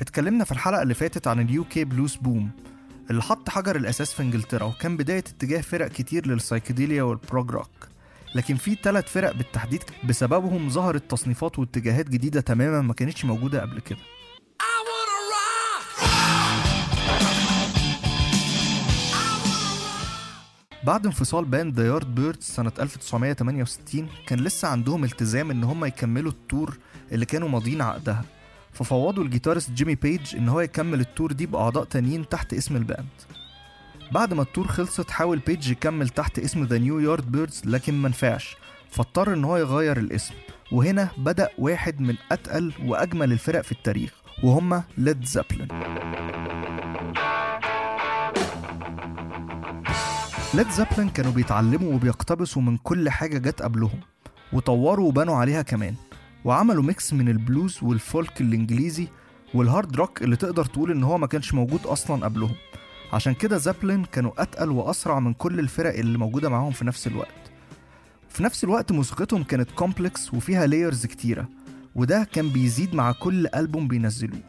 اتكلمنا في الحلقة اللي فاتت عن ال UK blues boom اللي حط حجر الأساس في إنجلترا وكان بداية اتجاه فرق كتير لل psychedelia وال prog rock لكن في ثلاث فرق بالتحديد بسببهم ظهرت تصنيفات واتجاهات جديدة تماما ما كانتش موجودة قبل كده. بعد انفصال band The Yardbirds سنة 1968 كان لسه عندهم التزام إن هم يكملوا ال tour اللي كانوا ماضيين عقدها. ففوضوا ال guitarist جيمي بيج إن هو يكمل ال tour دي بأعضاء تانيين تحت اسم ال band. بعد ما ال tour خلصت حاول بيج يكمل تحت اسم The New Yardbirds لكن منفعش فاضطر إن هو يغير الاسم. وهنا بدأ واحد من أتقل وأجمل الفرق في التاريخ وهم Led Zeppelin Led Zeppelin كانوا بيتعلموا وبيقتبسوا من كل حاجة جت قبلهم وطوروا وبنوا عليها كمان. وعملوا mix من ال blues وال folk الإنجليزي وال hard rock اللي تقدر تقول إن هو ما كانش موجود أصلا قبلهم. عشان كده Zeppelin كانوا أتقل وأسرع من كل الفرق اللي موجودة معاهم في نفس الوقت. في نفس الوقت موسيقتهم كانت complex وفيها layers كتيرة وده كان بيزيد مع كل ألبوم بينزلوه.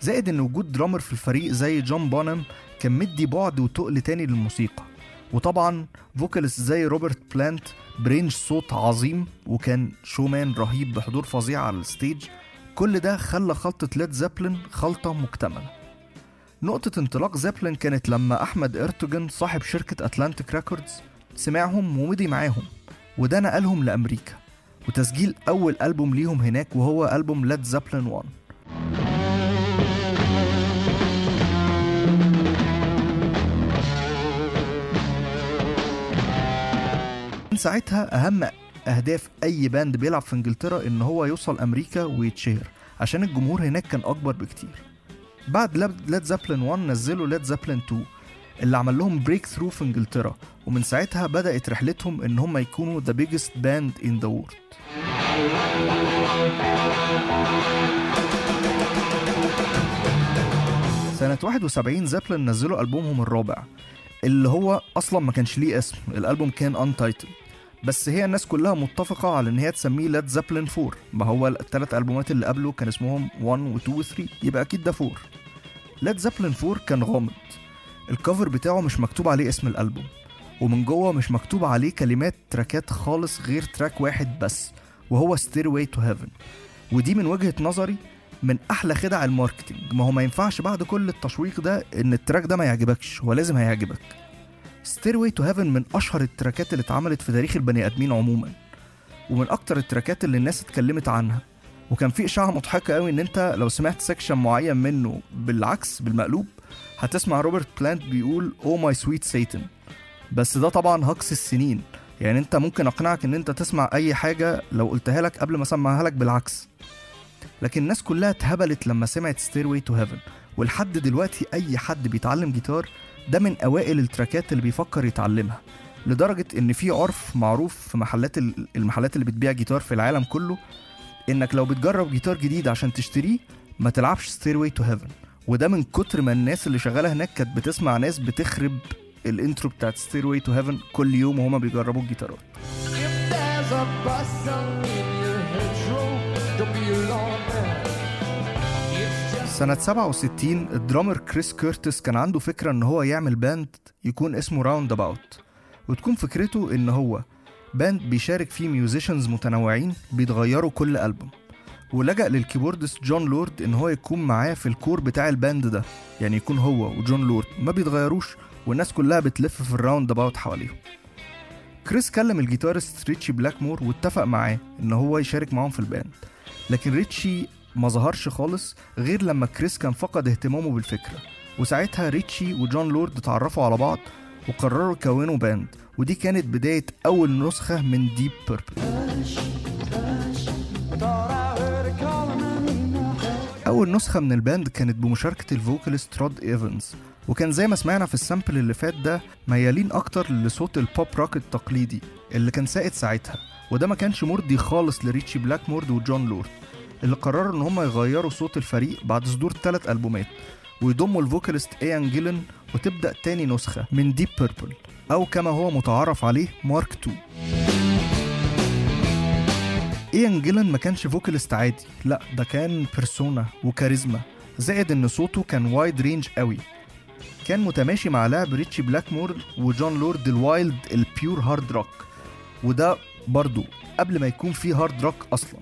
زائد إن وجود drummer في الفريق زي جون بونم كان مدي بعد وتقل تاني للموسيقى. وطبعا vocalist زي روبرت بلانت ب range صوت عظيم وكان showman رهيب بحضور فظيع على ال stage. كل ده خلى خلطة Led Zeppelin خلطة مكتملة. نقطة انطلاق Zeppelin كانت لما أحمد إرتوجن صاحب شركة Atlantic Records سمعهم ومضي معاهم وده نقلهم لأمريكا. وتسجيل أول ألبوم ليهم هناك وهو ألبوم Led Zeppelin 1 من ساعتها أهم أهداف أي band بيلعب في إنجلترا إن هو يوصل أمريكا ويتشهر عشان الجمهور هناك كان أكبر بكتير. بعد Led Zeppelin 1 نزلوا Led Zeppelin 2 اللي عمل لهم breakthrough في إنجلترا ومن ساعتها بدأت رحلتهم إن هم يكونوا the biggest band in the world. سنة 71 Zeppelin نزلوا ألبومهم الرابع اللي هو أصلا ما كانش ليه اسم الألبوم كان untitled. بس هي الناس كلها متفقة على إن هي تسميه Led Zeppelin 4 ما هو الثلاث ألبومات اللي قبله كان اسمهم 1 و 2 و 3 يبقى أكيد ده 4 Led Zeppelin 4 كان غامض. ال cover بتاعه مش مكتوب عليه اسم الألبوم ومن جوه مش مكتوب عليه كلمات تراكات خالص غير track واحد بس وهو Stairway to Heaven. ودي من وجهة نظري من أحلى خدع ال marketing. ما هو ما ينفعش بعد كل التشويق ده إن ال track ده ما يعجبكش هو لازم هيعجبك. Stairway to Heaven من أشهر التراكات اللي اتعملت في تاريخ البني آدمين عموما ومن أكتر التراكات اللي الناس اتكلمت عنها. وكان في إشاعة مضحكة قوي إن أنت لو سمعت section معين منه بالعكس بالمقلوب هتسمع روبرت بلانت بيقول oh my sweet Satan بس ده طبعا hoax السنين. يعني أنت ممكن أقنعك إن أنت تسمع أي حاجة لو قلتها لك قبل ما أسمعها لك بالعكس. لكن الناس كلها اتهبلت لما سمعت Stairway to Heaven ولحد دلوقتي أي حد بيتعلم جيتار ده من أوائل التراكات اللي بيفكر يتعلمها لدرجة إن في عرف معروف في محلات المحلات اللي بتبيع جيتار في العالم كله إنك لو بتجرب جيتار جديد عشان تشتريه ما تلعبش Stairway to Heaven وده من كتر ما الناس اللي شغالة هناك كانت بتسمع ناس بتخرب ال intro بتاعت Stairway to Heaven كل يوم وهما بيجربوا الجيتارات. سنة 67 ال drummer كريس كيرتس كان عنده فكرة إن هو يعمل band يكون اسمه Roundabout وتكون فكرته إن هو band بيشارك فيه musicians متنوعين بيتغيروا كل ألبوم. ولجأ لل keyboardist جون لورد إن هو يكون معاه في ال core بتاع ال band ده يعني يكون هو وجون لورد ما بيتغيروش والناس كلها بتلف في ال Roundabout حواليهم كريس كلم ال guitarist ريتشي بلاكمور واتفق معاه إن هو يشارك معاهم في ال band لكن ريتشي ما ظهرش خالص غير لما كريس كان فقد اهتمامه بالفكرة. وساعتها ريتشي وجون لورد اتعرفوا على بعض وقرروا يكونوا band ودي كانت بداية أول نسخة من Deep Purple أول نسخة من ال band كانت بمشاركة ال vocalist رود إيفنز وكان زي ما سمعنا في ال sample اللي فات ده ميالين أكتر لصوت ال pop rock التقليدي اللي كان سائد ساعتها وده ما كانش مرضي خالص لريتشي بلاكمور وجون لورد. اللي قرروا إن هم يغيروا صوت الفريق بعد صدور ثلاث ألبومات ويضموا ال vocalist إيان جيلن وتبدأ تاني نسخة من ديب بيربل أو كما هو متعارف عليه Mark 2 إيان جيلن ما كانش vocalist عادي لأ ده كان persona وكاريزما زائد إن صوته كان wide range قوي. كان متماشي مع لعب ريتشي بلاكمور وجون لورد ال wild ال pure hard rock وده برضو قبل ما يكون فيه hard rock أصلا.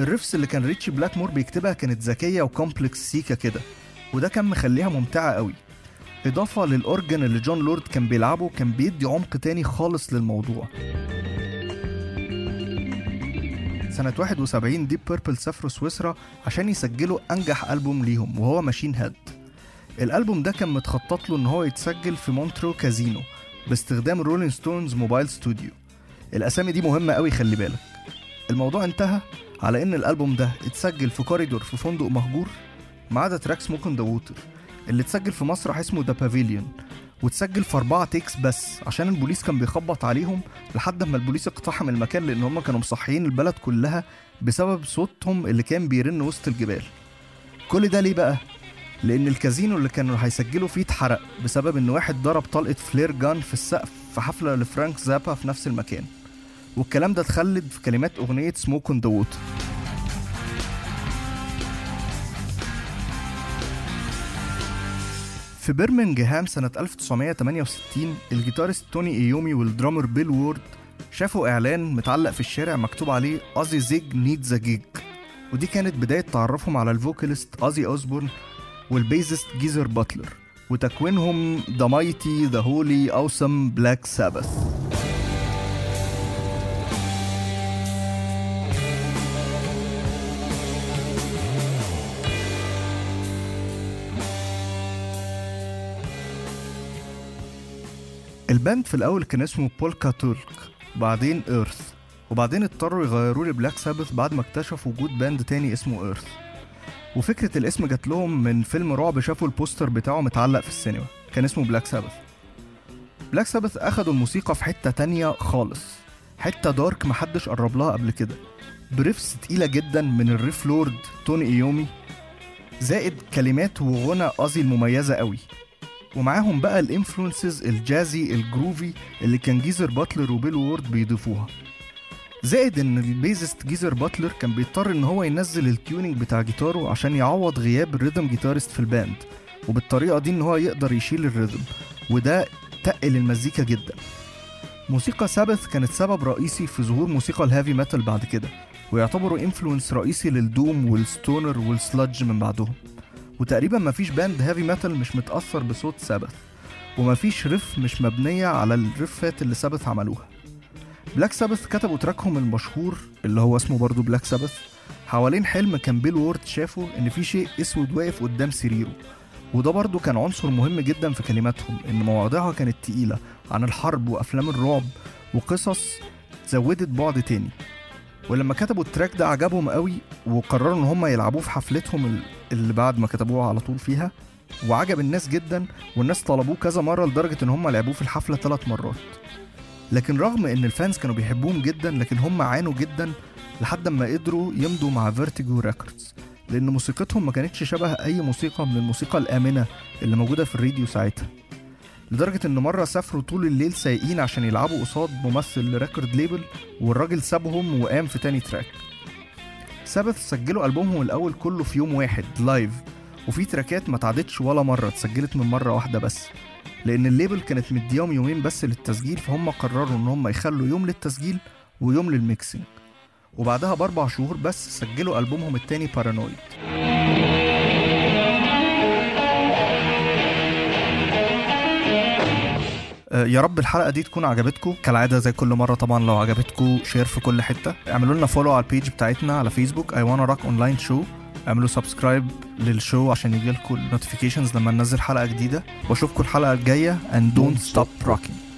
ال riffs اللي كان ريتشي بلاكمور بيكتبها كانت ذكية و complex سيكا كده وده كان مخليها ممتعة قوي. إضافة لل organ اللي جون لورد كان بيلعبه كان بيدي عمق تاني خالص للموضوع. سنة 71 ديب بيربل سافروا سويسرا عشان يسجلوا أنجح ألبوم ليهم وهو Machine Head الألبوم ده كان متخطط له إن هو يتسجل في مونترو كازينو باستخدام Rolling Stones Mobile Studio الأسامي دي مهمة قوي خلي بالك. الموضوع انتهى على إن الألبوم ده اتسجل في كوريدور في فندق مهجور ما عدا track Smoke on the Water اللي اتسجل في مسرح اسمه The Pavilion واتسجل في أربعة takes بس عشان البوليس كان بيخبط عليهم لحد ما البوليس اقتحم المكان لأن هم كانوا مصحيين البلد كلها بسبب صوتهم اللي كان بيرن وسط الجبال. كل ده ليه بقى؟ لأن الكازينو اللي كانوا هيسجلوا فيه اتحرق بسبب إن واحد ضرب طلقة flare gun في السقف في حفلة لفرانك زابا في نفس المكان. والكلام ده اتخلد في كلمات أغنية Smoke on the Water في برمنجهام سنة 1968 ال guitarist توني إيومي وال drummer بيل وورد شافوا إعلان متعلق في الشارع مكتوب عليه Ozzy Zig needs a gig ودي كانت بداية تعرفهم على ال vocalist أزي أوزبورن وال bassist جيزر باتلر وتكوينهم the mighty the holy awesome بلاك سابث ال band في الأول كان اسمه بولكا تولك وبعدين إيرث وبعدين اضطروا يغيروه لبلاك سابث بعد ما اكتشفوا وجود band تاني اسمه إيرث. وفكرة الاسم جات لهم من فيلم رعب شافوا البوستر بتاعه متعلق في السينما كان اسمه بلاك سابث. بلاك سابث أخدوا الموسيقى في حتة تانية خالص حتة dark محدش قرب لها قبل كده. ب riffs تقيلة جدا من ال riff lord توني إيومي زائد كلمات وغنى أزي المميزة قوي. ومعاهم بقى ال influences ال jazzy ال groovy اللي كان جيزر باتلر وبيل وورد بيضيفوها. زائد إن ال bassist جيزر باتلر كان بيضطر إن هو ينزل ال tuning بتاع جيتاره عشان يعوض غياب ال rhythm guitarist في ال band وبالطريقة دي إن هو يقدر يشيل ال rhythm وده تقل المزيكا جدا. موسيقى سابث كانت سبب رئيسي في ظهور موسيقى ال heavy metal بعد كده ويعتبروا influence رئيسي لل doom وال stoner وال sludge من بعدهم. وتقريبا مفيش band heavy metal مش متأثر بصوت سابث ومفيش riff مش مبنية على الريفات اللي سابث عملوها. بلاك سابث كتبوا track هم المشهور اللي هو اسمه برضو بلاك سابث حوالين حلم كان بيل وورد شافه إن في شيء أسود واقف قدام سريره. وده برضو كان عنصر مهم جدا في كلماتهم إن مواضيعها كانت تقيلة عن الحرب وأفلام الرعب وقصص زودت بعد تاني. ولما كتبوا ال track ده عجبهم قوي وقرروا إن هم يلعبوه في حفلتهم اللي بعد ما كتبوها على طول فيها وعجب الناس جدا والناس طلبوه كذا مرة لدرجة إن هم لعبوه في الحفلة ثلاث مرات. لكن رغم إن ال fans كانوا بيحبوهم جدا لكن هم عانوا جدا لحد ما قدروا يمضوا مع فيرتيجو ريكوردز لأن موسيقتهم ما كانتش شبه أي موسيقى من الموسيقى الآمنة اللي موجودة في الراديو ساعتها. لدرجة إن مرة سافروا طول الليل سايقين عشان يلعبوا قصاد ممثل ل record label والراجل سابهم وقام في تاني track. سابث سجلوا ألبومهم الأول كله في يوم واحد live وفي تراكات ما اتعادتش ولا مرة اتسجلت من مرة واحدة بس. لأن ال label كانت مديهم يومين بس للتسجيل فهم قرروا إن هم يخلوا يوم للتسجيل ويوم لل mixing وبعدها بأربع شهور بس سجلوا ألبومهم التاني Paranoid يا رب الحلقة دي تكون عجبتكم. كالعادة زي كل مرة طبعا لو عجبتكم share في كل حتة. اعملوا لنا follow على ال page بتاعتنا على فيسبوك I Wanna Rock online show اعملوا subscribe لل show عشان يجيلكم ال notifications لما ننزل حلقة جديدة. واشوفكم الحلقة الجاية. and don't stop rocking.